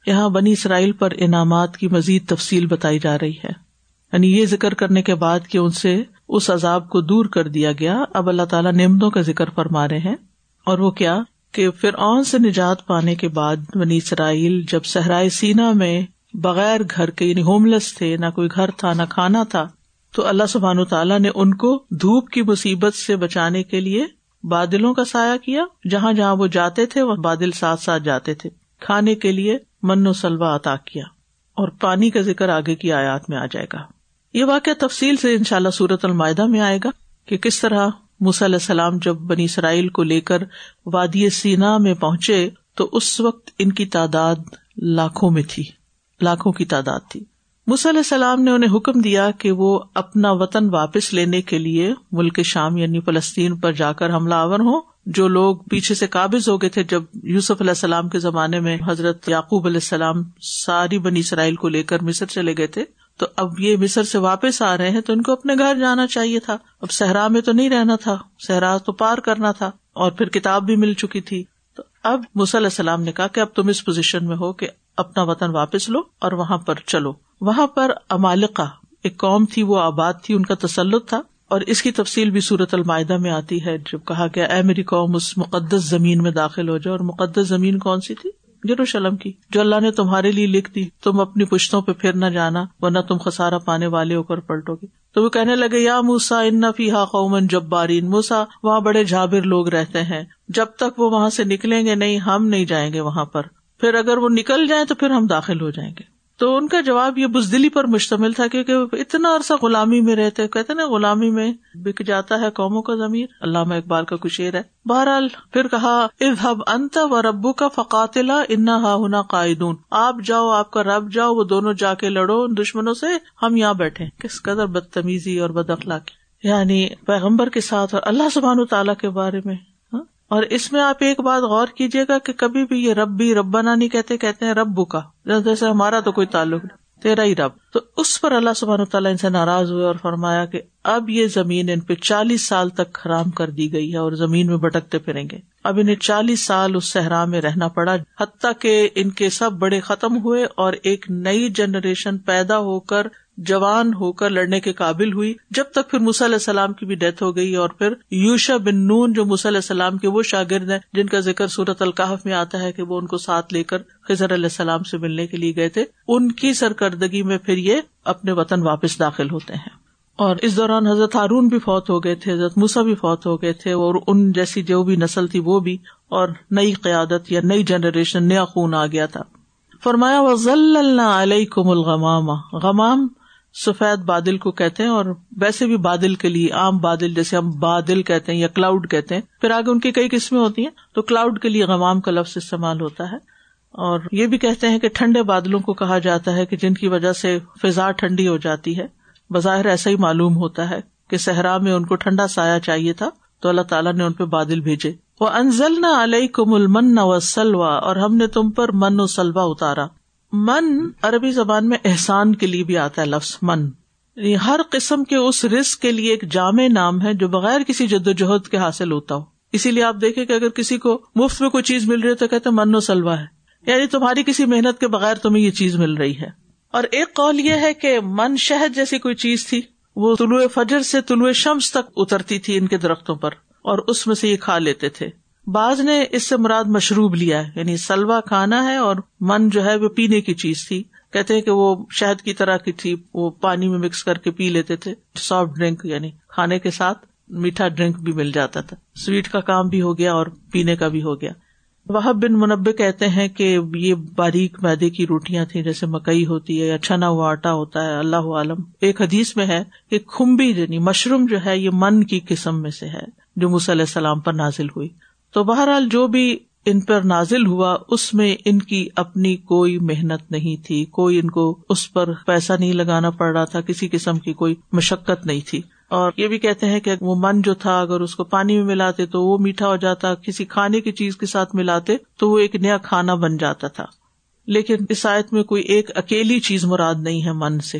یہاں بنی اسرائیل پر انعامات کی مزید تفصیل بتائی جا رہی ہے۔ یعنی یہ ذکر کرنے کے بعد کہ ان سے اس عذاب کو دور کر دیا گیا۔ اب اللہ تعالیٰ نعمتوں کا ذکر فرما رہے ہیں۔ اور وہ کیا؟ کہ پھر اون سے نجات پانے کے بعد بنی اسرائیل جب صحرائے سینا میں بغیر گھر کے یعنی ہوم لیس تھے، نہ کوئی گھر تھا، نہ کھانا تھا، تو اللہ سبحان تعالیٰ نے ان کو دھوپ کی مصیبت سے بچانے کے لیے بادلوں کا سایہ کیا۔ جہاں جہاں وہ جاتے تھے وہ بادل ساتھ ساتھ جاتے تھے۔ کھانے کے لیے من و سلوا عطا کیا۔ اور پانی کا ذکر آگے کی آیات میں آ جائے گا۔ یہ واقعہ تفصیل سے ان شاء اللہ سورت المائدہ میں آئے گا کہ کس طرح علیہ السلام جب بنی اسرائیل کو لے کر وادی سینا میں پہنچے تو اس وقت ان کی تعداد لاکھوں میں تھی، لاکھوں کی تعداد تھی۔ علیہ السلام نے انہیں حکم دیا کہ وہ اپنا وطن واپس لینے کے لیے ملک شام یعنی فلسطین پر جا کر حملہ آور ہوں۔ جو لوگ پیچھے سے قابض ہو گئے تھے جب یوسف علیہ السلام کے زمانے میں حضرت یعقوب علیہ السلام ساری بنی اسرائیل کو لے کر مصر چلے گئے تھے تو اب یہ مصر سے واپس آ رہے ہیں تو ان کو اپنے گھر جانا چاہیے تھا۔ اب صحرا میں تو نہیں رہنا تھا۔ صحرا تو پار کرنا تھا اور پھر کتاب بھی مل چکی تھی۔ تو اب علیہ السلام نے کہا کہ اب تم اس پوزیشن میں ہو کہ اپنا وطن واپس لو اور وہاں پر چلو۔ وہاں پر امالکا ایک قوم تھی، وہ آباد تھی، ان کا تسلط تھا۔ اور اس کی تفصیل بھی صورت المائدہ میں آتی ہے، جب کہا گیا، اے میری قوم، اس مقدس زمین میں داخل ہو جائے اور مقدس زمین کون سی تھی؟ یروشلم کی، جو اللہ نے تمہارے لیے لکھ دی، تم اپنی پشتوں پہ پھر نہ جانا، ورنہ تم خسارا پانے والے ہو کر پلٹو گے۔ تو وہ کہنے لگے، یا موسا ان فی ہا قومن جب بارین موسا وہاں بڑے جھابر لوگ رہتے ہیں۔ جب تک وہ وہاں سے نکلیں گے نہیں، ہم نہیں جائیں گے وہاں پر۔ پھر اگر وہ نکل جائیں تو پھر ہم داخل ہو جائیں گے۔ تو ان کا جواب یہ بزدلی پر مشتمل تھا کیونکہ اتنا عرصہ غلامی میں رہتے کہتے نا، غلامی میں بک جاتا ہے قوموں کا ضمیر۔ علامہ اقبال کا کچھ شعر ہے۔ بہرحال پھر کہا اب انت و ربو کا فقاتلا انا ہا ہونا قائدون۔ آپ جاؤ، آپ کا رب جاؤ، وہ دونوں جا کے لڑو، ان دشمنوں سے ہم یہاں بیٹھے کس قدر بدتمیزی اور بد اخلاقی۔ یعنی پیغمبر کے ساتھ اور اللہ سبحان تعالیٰ کے بارے میں۔ اور اس میں آپ ایک بات غور کیجیے گا کہ کبھی بھی یہ رب بھی ربنا نہیں کہتے کہتے ہیں ربو کا جیسے ہمارا تو کوئی تعلق نہیں، تیرا ہی رب۔ تو اس پر اللہ سبحانہ تعالیٰ ان سے ناراض ہوئے اور فرمایا کہ اب یہ زمین ان پہ چالیس سال تک حرام کر دی گئی ہے اور زمین میں بھٹکتے پھریں گے۔ اب انہیں چالیس سال اس صحرا میں رہنا پڑا، حتیٰ کہ ان کے سب بڑے ختم ہوئے اور ایک نئی جنریشن پیدا ہو کر جوان ہو کر لڑنے کے قابل ہوئی۔ جب تک پھر علیہ السلام کی بھی ڈیتھ ہو گئی اور پھر یوشا بن نون جو علیہ السلام کے وہ شاگرد ہیں، جن کا ذکر صورت القاف میں آتا ہے کہ وہ ان کو ساتھ لے کر خزر علیہ السلام سے ملنے کے لیے گئے تھے، ان کی سرکردگی میں پھر یہ اپنے وطن واپس داخل ہوتے ہیں۔ اور اس دوران حضرت ہارون بھی فوت ہو گئے تھے، حضرت موسا بھی فوت ہو گئے تھے اور ان جیسی جو بھی نسل تھی وہ بھی، اور نئی قیادت یا نئی جنریشن، نیا خون آ گیا تھا۔ فرمایا علیہ کم الغمام۔ غمام سفید بادل کو کہتے ہیں اور ویسے بھی بادل کے لیے عام بادل جیسے ہم بادل کہتے ہیں یا کلاؤڈ کہتے ہیں، پھر آگے ان کی کئی قسمیں ہوتی ہیں۔ تو کلاؤڈ کے لیے غمام کا لفظ استعمال ہوتا ہے۔ اور یہ بھی کہتے ہیں کہ ٹھنڈے بادلوں کو کہا جاتا ہے کہ جن کی وجہ سے فضا ٹھنڈی ہو جاتی ہے۔ بظاہر ایسا ہی معلوم ہوتا ہے کہ صحرا میں ان کو ٹھنڈا سایہ چاہیے تھا۔ تو اللہ تعالیٰ نے ان پہ بادل بھیجے۔ وہ انزل نہ علیہ کم المن و سلوا اور ہم نے تم پر من و سلوا اتارا۔ من عربی زبان میں احسان کے لیے بھی آتا ہے لفظ من. یعنی ہر قسم کے اس رسک کے لیے ایک جامع نام ہے جو بغیر کسی جد و جہد کے حاصل ہوتا ہو. اسی لیے آپ دیکھیں کہ اگر کسی کو مفت میں کوئی چیز مل رہی ہے تو کہتے من و سلوا ہے. یعنی تمہاری کسی محنت کے بغیر تمہیں یہ چیز مل رہی ہے. اور ایک قول یہ ہے کہ من شہد جیسی کوئی چیز تھی، وہ طلوع فجر سے طلوع شمس تک اترتی تھی ان کے درختوں پر اور اس میں سے یہ کھا لیتے تھے. بعض نے اس سے مراد مشروب لیا ہے یعنی سلوا کھانا ہے اور من جو ہے وہ پینے کی چیز تھی۔ کہتے ہیں کہ وہ شہد کی طرح کی تھی، وہ پانی میں مکس کر کے پی لیتے تھے۔ سافٹ ڈرنک یعنی کھانے کے ساتھ میٹھا ڈرنک بھی مل جاتا تھا۔ سویٹ کا کام بھی ہو گیا اور پینے کا بھی ہو گیا۔ وہ بن منبع کہتے ہیں کہ یہ باریک میدے کی روٹیاں تھیں، جیسے مکئی ہوتی ہے یا چھنا ہوا آٹا ہوتا ہے، اللہ عالم۔ ایک حدیث میں ہے کہ کھمبی یعنی مشروم جو ہے، یہ من کی قسم میں سے ہے، جو علیہ السلام پر نازل ہوئی۔ تو بہرحال جو بھی ان پر نازل ہوا، اس میں ان کی اپنی کوئی محنت نہیں تھی۔ کوئی ان کو اس پر پیسہ نہیں لگانا پڑ رہا تھا، کسی قسم کی کوئی مشقت نہیں تھی۔ اور یہ بھی کہتے ہیں کہ وہ من جو تھا، اگر اس کو پانی میں ملاتے تو وہ میٹھا ہو جاتا، کسی کھانے کی چیز کے ساتھ ملاتے تو وہ ایک نیا کھانا بن جاتا تھا۔ لیکن اس آیت میں کوئی ایک اکیلی چیز مراد نہیں ہے من سے۔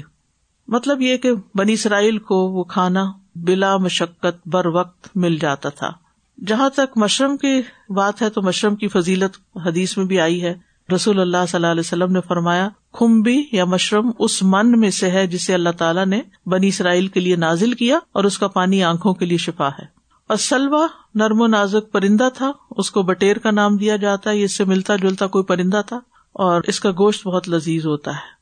مطلب یہ کہ بنی اسرائیل کو وہ کھانا بلا مشقت بر وقت مل جاتا تھا۔ جہاں تک مشرم کی بات ہے تو مشرم کی فضیلت حدیث میں بھی آئی ہے۔ رسول اللہ صلی اللہ علیہ وسلم نے فرمایا کمبی یا مشرم اس من میں سے ہے جسے اللہ تعالیٰ نے بنی اسرائیل کے لیے نازل کیا اور اس کا پانی آنکھوں کے لیے شفا ہے۔ اور سلوا نرم و نازک پرندہ تھا، اس کو بٹیر کا نام دیا جاتا ہے اس سے ملتا جلتا کوئی پرندہ تھا اور اس کا گوشت بہت لذیذ ہوتا ہے۔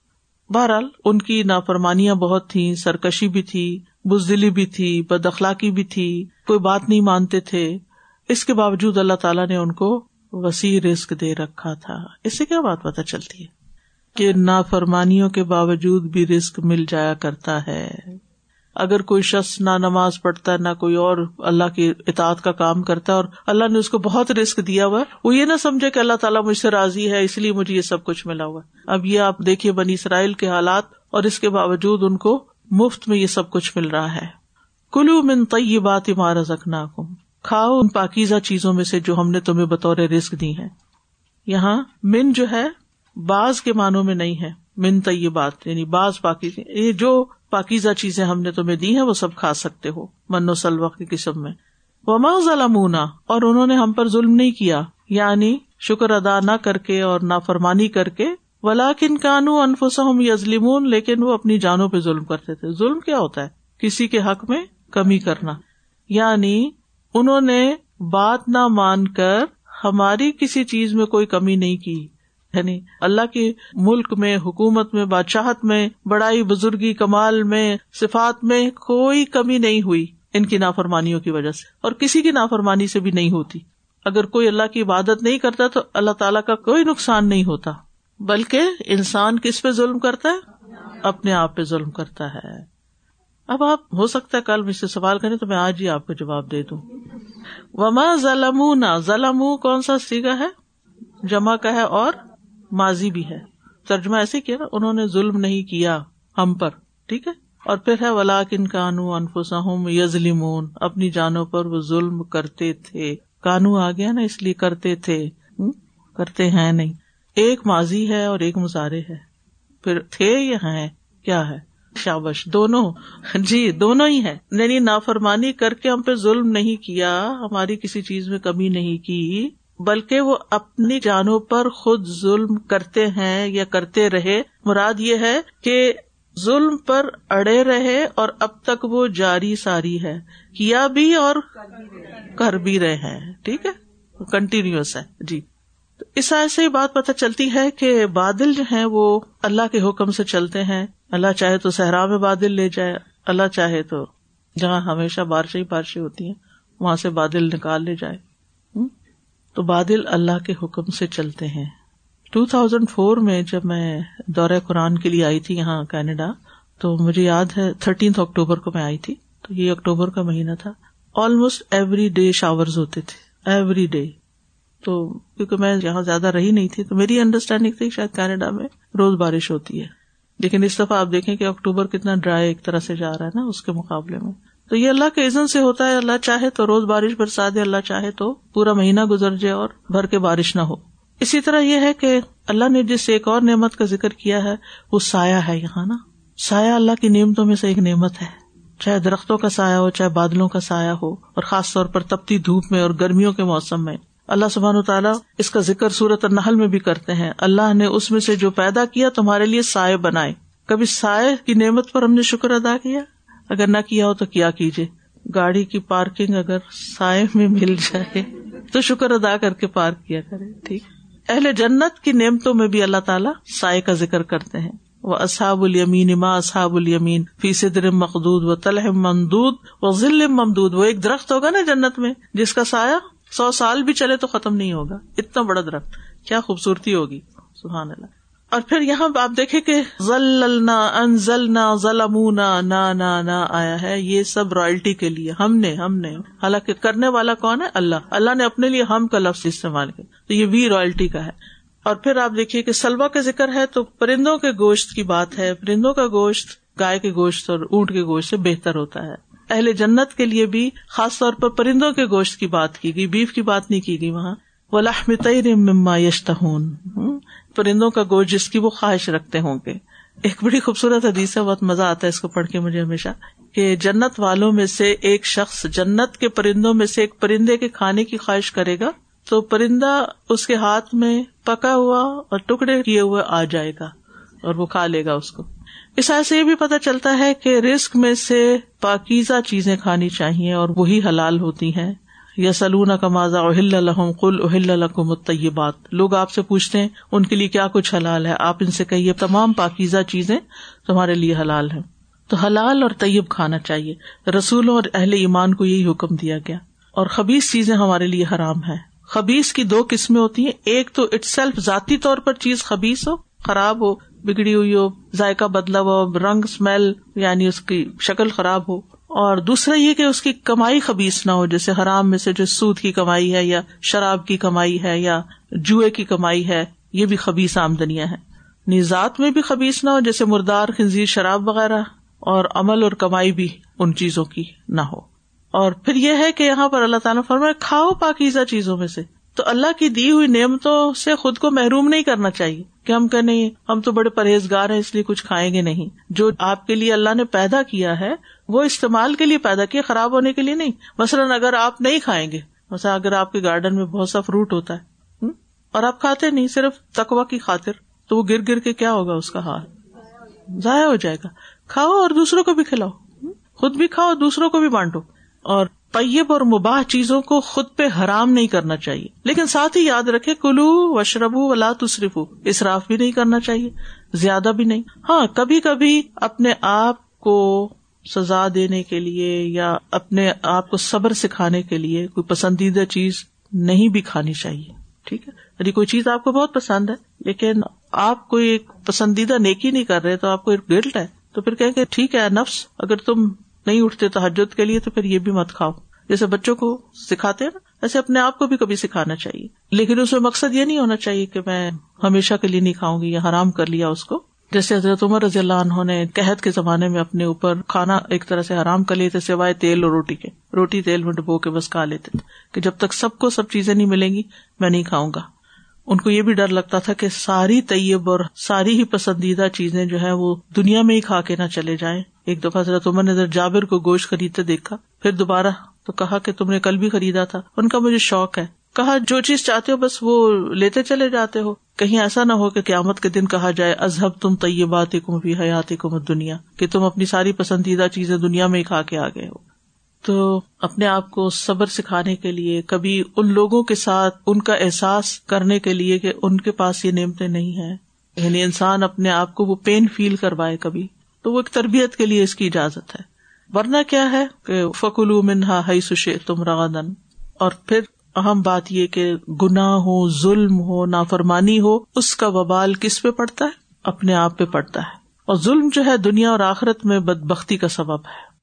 بہرحال، ان کی نافرمانیاں بہت تھیں، سرکشی بھی تھی۔ بزدلی بھی تھی، بد اخلاقی بھی تھی، کوئی بات نہیں مانتے تھے۔ اس کے باوجود اللہ تعالیٰ نے ان کو وسیع رسک دے رکھا تھا۔ اس سے کیا بات پتہ چلتی ہے کہ نافرمانیوں کے باوجود بھی رسک مل جایا کرتا ہے۔ اگر کوئی شخص نہ نماز پڑھتا ہے نہ کوئی اور اللہ کی اطاعت کا کام کرتا ہے اور اللہ نے اس کو بہت رسک دیا ہوا ہے وہ یہ نہ سمجھے کہ اللہ تعالیٰ مجھ سے راضی ہے، اس لیے مجھے یہ سب کچھ ملا ہوا۔ ہے اب یہ آپ دیکھیے بنی اسرائیل کے حالات اور اس کے باوجود ان کو مفت میں یہ سب کچھ مل رہا ہے۔ کلو من طی بات مار رکھنا کھاؤ ان پاکیزہ چیزوں میں سے جو ہم نے تمہیں بطور رسک دی ہے یہاں من جو ہے، بعض کے معنوں میں نہیں ہے۔ من طیبات یعنی بعض پاکیز یہ جو پاکیزہ چیزیں ہم نے تمہیں دی ہیں، وہ سب کھا سکتے ہو۔ من و سلوا کی قسم میں۔ وما ظلمونا، اور انہوں نے ہم پر ظلم نہیں کیا۔ یعنی شکر ادا نہ کر کے اور نافرمانی کر کے ولا کن کانو انفسم یزلمون لیکن وہ اپنی جانوں پہ ظلم کرتے تھے۔ ظلم کیا ہوتا ہے؟ کسی کے حق میں کمی کرنا۔ یعنی انہوں نے بات نہ مان کر ہماری کسی چیز میں کوئی کمی نہیں کی۔ یعنی اللہ کے ملک میں، حکومت میں، بادشاہت میں، بڑائی، بزرگی، کمال میں، صفات میں کوئی کمی نہیں ہوئی۔ ان کی نافرمانیوں کی وجہ سے۔ اور کسی کی نافرمانی سے بھی نہیں ہوتی۔ اگر کوئی اللہ کی عبادت نہیں کرتا تو اللہ تعالیٰ کا کوئی نقصان نہیں ہوتا۔ بلکہ انسان کس پہ ظلم کرتا ہے؟ اپنے آپ پہ ظلم کرتا ہے۔ اب آپ ہو سکتا ہے کل مجھ سے سوال کریں تو میں آج ہی آپ کو جواب دے دوں۔ وما ظلم ظلم کون سا سیگا ہے؟ جمع کا ہے اور ماضی بھی ہے۔ ترجمہ ایسے کیا نا، انہوں نے ظلم نہیں کیا ہم پر، ٹھیک ہے؟ اور پھر ہے ولا کن کانو انفسا یزلیمون اپنی جانوں پر وہ ظلم کرتے تھے۔ کانو آ گیا نا، اس لیے کرتے تھے۔ کرتے ہیں نہیں۔ ایک ماضی ہے اور ایک مظاہرے ہے۔ پھر تھے یا ہیں؟ کیا ہے؟ شابش، دونوں۔ جی دونوں ہی ہے یعنی نافرمانی کر کے ہم پہ ظلم نہیں کیا، ہماری کسی چیز میں کمی نہیں کی، بلکہ وہ اپنی جانوں پر خود ظلم کرتے ہیں یا کرتے رہے۔ مراد یہ ہے کہ ظلم پر اڑے رہے اور اب تک وہ جاری ساری ہے۔ کیا بھی اور کر بھی رہے ہیں۔ ٹھیک ہے؟ کنٹینیوس ہے۔ جی۔ اس ایسے ہی بات پتہ چلتی ہے کہ بادل جو ہیں وہ اللہ کے حکم سے چلتے ہیں۔ اللہ چاہے تو صحرا میں بادل لے جائے، اللہ چاہے تو جہاں ہمیشہ بارشیں ہی بارشیں ہوتی ہیں، وہاں سے بادل نکال لے جائے۔ تو بادل اللہ کے حکم سے چلتے ہیں۔ ٹو تھاؤزینڈ فور میں جب میں دورہ قرآن کے لیے آئی تھی یہاں کینیڈا، تو مجھے یاد ہے تھرٹینتھ اکٹوبر کو میں آئی تھی۔ تو یہ اکٹوبر کا مہینہ تھا۔ آلموسٹ ایوری ڈے شاور ہوتے تھے۔ Every day. تو کیونکہ میں یہاں زیادہ رہی نہیں تھی، تو میری انڈرسٹینڈنگ تھی شاید کینیڈا میں روز بارش ہوتی ہے۔ لیکن اس دفعہ آپ دیکھیں کہ اکتوبر کتنا ڈرائی ایک طرح سے جا رہا ہے نا اس کے مقابلے میں۔ تو یہ اللہ کے عزن سے ہوتا ہے، اللہ چاہے تو روز بارش برسا دے، اللہ چاہے تو پورا مہینہ گزر جائے اور بھر کے بارش نہ ہو۔ اسی طرح یہ ہے کہ اللہ نے جس ایک اور نعمت کا ذکر کیا ہے، وہ سایہ ہے یہاں نا۔ سایہ اللہ کی نعمتوں میں سے ایک نعمت ہے۔ چاہے درختوں کا سایہ ہو، چاہے بادلوں کا سایہ ہو، اور خاص طور پر تپتی دھوپ میں اور گرمیوں کے موسم میں۔ اللہ سبحان تعالیٰ اس کا ذکر سورت النحل میں بھی کرتے ہیں۔ اللہ نے اس میں سے جو پیدا کیا تمہارے لیے سائے بنائے۔ کبھی سائے کی نعمت پر ہم نے شکر ادا کیا؟ اگر نہ کیا ہو تو کیا کیجیے گاڑی کی پارکنگ اگر سائے میں مل جائے تو شکر ادا کر کے پارک کیا کرے ٹھیک اہل جنت کی نعمتوں میں بھی اللہ تعالیٰ سائے کا ذکر کرتے ہیں۔ وہ اصحاب المین اما اصحاب المین فی صدر مقدود و طلح ممدود و ذل ممدود۔ وہ ایک درخت ہوگا نا جنت میں، جس کا سایہ سو سال بھی چلے تو ختم نہیں ہوگا۔ اتنا بڑا درخت، کیا خوبصورتی ہوگی۔ سبحان اللہ۔ اور پھر یہاں آپ دیکھے کہ ضلع ان ظلمونا، نا نا نا آیا ہے۔ یہ سب رائلٹی کے لیے۔ ہم نے ہم نے۔ حالانکہ کرنے والا کون ہے؟ اللہ۔ اللہ نے اپنے لیے ہم کا لفظ استعمال کیا۔ تو یہ بھی رائلٹی کا ہے۔ اور پھر آپ دیکھیے کہ سلوا کا ذکر ہے تو پرندوں کے گوشت کی بات ہے۔ پرندوں کا گوشت، گائے کے گوشت اور اونٹ کے گوشت سے بہتر ہوتا ہے۔ اہل جنت کے لیے بھی خاص طور پر پرندوں کے گوشت کی بات کی گئی، بیف کی بات نہیں کی گئی وہاں۔ وہ لحم مما یشتہون پرندوں کا گوشت جس کی وہ خواہش رکھتے ہوں گے۔ ایک بڑی خوبصورت حدیث ہے، بہت مزہ آتا ہے اس کو پڑھ کے مجھے ہمیشہ، کہ جنت والوں میں سے ایک شخص جنت کے پرندوں میں سے ایک پرندے کے کھانے کی خواہش کرے گا، تو پرندہ اس کے ہاتھ میں پکا ہوا اور ٹکڑے کیے ہوئے آ جائے گا اور وہ کھا لے گا اس کو۔ اس سے یہ بھی پتا چلتا ہے کہ رسک میں سے پاکیزہ چیزیں کھانی چاہیے اور وہی حلال ہوتی ہیں۔ یا سلون کمازا اہل الحم کل اہل الحم بات لوگ آپ سے پوچھتے ہیں، ان کے لیے کیا کچھ حلال ہے؟ آپ ان سے کہیے، تمام پاکیزہ چیزیں تمہارے لیے حلال ہے تو حلال اور طیب کھانا چاہیے۔ رسولوں اور اہل ایمان کو یہی حکم دیا گیا۔ اور خبیز چیزیں ہمارے لیے حرام ہے خبیز کی دو قسمیں ہوتی ہیں۔ ایک تو اٹ سیلف ذاتی طور پر چیز خبیز ہو، خراب ہو بگڑی ہوئی ہو، ذائقہ بدلا ہو، رنگ اسمیل یعنی اس کی شکل خراب ہو۔ اور دوسرا یہ کہ اس کی کمائی خبیص نہ ہو، جیسے حرام میں سے جو سود کی کمائی ہے یا شراب کی کمائی ہے یا جوئے کی کمائی ہے، یہ بھی خبیص آمدنیاں ہیں۔ یعنی نژات میں بھی خبیص نہ ہو، جیسے مردار، خنزیر، شراب وغیرہ، اور عمل اور کمائی بھی ان چیزوں کی نہ ہو۔ اور پھر یہ ہے کہ یہاں پر اللہ تعالیٰ فرمائے کھاؤ پاکیزہ چیزوں میں سے۔ تو اللہ کی دی ہوئی نعمتوں سے خود کو محروم نہیں کرنا چاہیے کہ ہم کہ نہیں، ہم تو بڑے پرہیزگار ہیں، اس لیے کچھ کھائیں گے نہیں۔ جو آپ کے لیے اللہ نے پیدا کیا ہے، وہ استعمال کے لیے پیدا کیا، خراب ہونے کے لیے نہیں۔ مثلاً اگر آپ نہیں کھائیں گے، مثلا اگر آپ کے گارڈن میں بہت سا فروٹ ہوتا ہے اور آپ کھاتے نہیں، صرف تکوا کی خاطر، تو وہ گر گر کے کیا ہوگا اس کا حال؟ ضائع ہو جائے گا۔ کھاؤ اور دوسروں کو بھی کھلاؤ خود بھی کھاؤ دوسروں کو بھی بانٹو۔ اور طیب اور مباح چیزوں کو خود پہ حرام نہیں کرنا چاہیے۔ لیکن ساتھ ہی یاد رکھے، کلو وشربو ولا تصرف اصراف بھی نہیں کرنا چاہیے، زیادہ بھی نہیں۔ ہاں کبھی کبھی اپنے آپ کو سزا دینے کے لیے یا اپنے آپ کو صبر سکھانے کے لیے کوئی پسندیدہ چیز نہیں بھی کھانی چاہیے۔ ٹھیک ہے؟ یعنی کوئی چیز آپ کو بہت پسند ہے، لیکن آپ کوئی پسندیدہ نیکی نہیں کر رہے تو آپ کو ایک گلٹ ہے۔ تو پھر کہ ٹھیک ہے نفس، اگر تم نہیں اٹھتے تحجد کے لیے تو پھر یہ بھی مت کھاؤ۔ جیسے بچوں کو سکھاتے نا، ایسے اپنے آپ کو بھی کبھی سکھانا چاہیے۔ لیکن اس میں مقصد یہ نہیں ہونا چاہیے کہ میں ہمیشہ کے لیے نہیں کھاؤں گی یا حرام کر لیا اس کو۔ جیسے حضرت عمر رضی اللہ عنہ نے قحط کے زمانے میں اپنے اوپر کھانا ایک طرح سے حرام کر لیے تھے سوائے تیل اور روٹی کے۔ روٹی تیل میں ڈبو کے بس کھا لیتے تھے کہ جب تک سب کو سب چیزیں نہیں ملیں گی، میں نہیں کھاؤں گا۔ ان کو یہ بھی ڈر لگتا تھا کہ ساری طیب اور ساری ہی پسندیدہ چیزیں جو ہے وہ دنیا میں ہی کھا کے نہ چلے جائیں۔ ایک دفعہ حضرت عمر نے جابر کو گوشت خریدتے دیکھا، پھر دوبارہ تو کہا کہ تم نے کل بھی خریدا تھا۔ ان کا مجھے شوق ہے۔ کہا، جو چیز چاہتے ہو، بس وہ لیتے چلے جاتے ہو۔ کہیں ایسا نہ ہو کہ قیامت کے دن کہا جائے ازہب تم طیبات کم بھی حیات کم دنیا کہ تم اپنی ساری پسندیدہ چیزیں دنیا میں ہی کھا کے آ گئے ہو۔ تو اپنے آپ کو صبر سکھانے کے لیے، کبھی ان لوگوں کے ساتھ ان کا احساس کرنے کے لیے کہ ان کے پاس یہ نعمتیں نہیں ہے یعنی انسان اپنے آپ کو وہ پین فیل کروائے کبھی۔ تو وہ ایک تربیت کے لیے اس کی اجازت ہے۔ ورنہ کیا ہے کہ فکل منہا ہئی سشے تم رغدن اور پھر اہم بات یہ کہ گناہ ہو، ظلم ہو، نافرمانی ہو، اس کا وبال کس پہ پڑتا ہے؟ اپنے آپ پہ پڑتا ہے۔ اور ظلم جو ہے دنیا اور آخرت میں بد بختی کا سبب ہے۔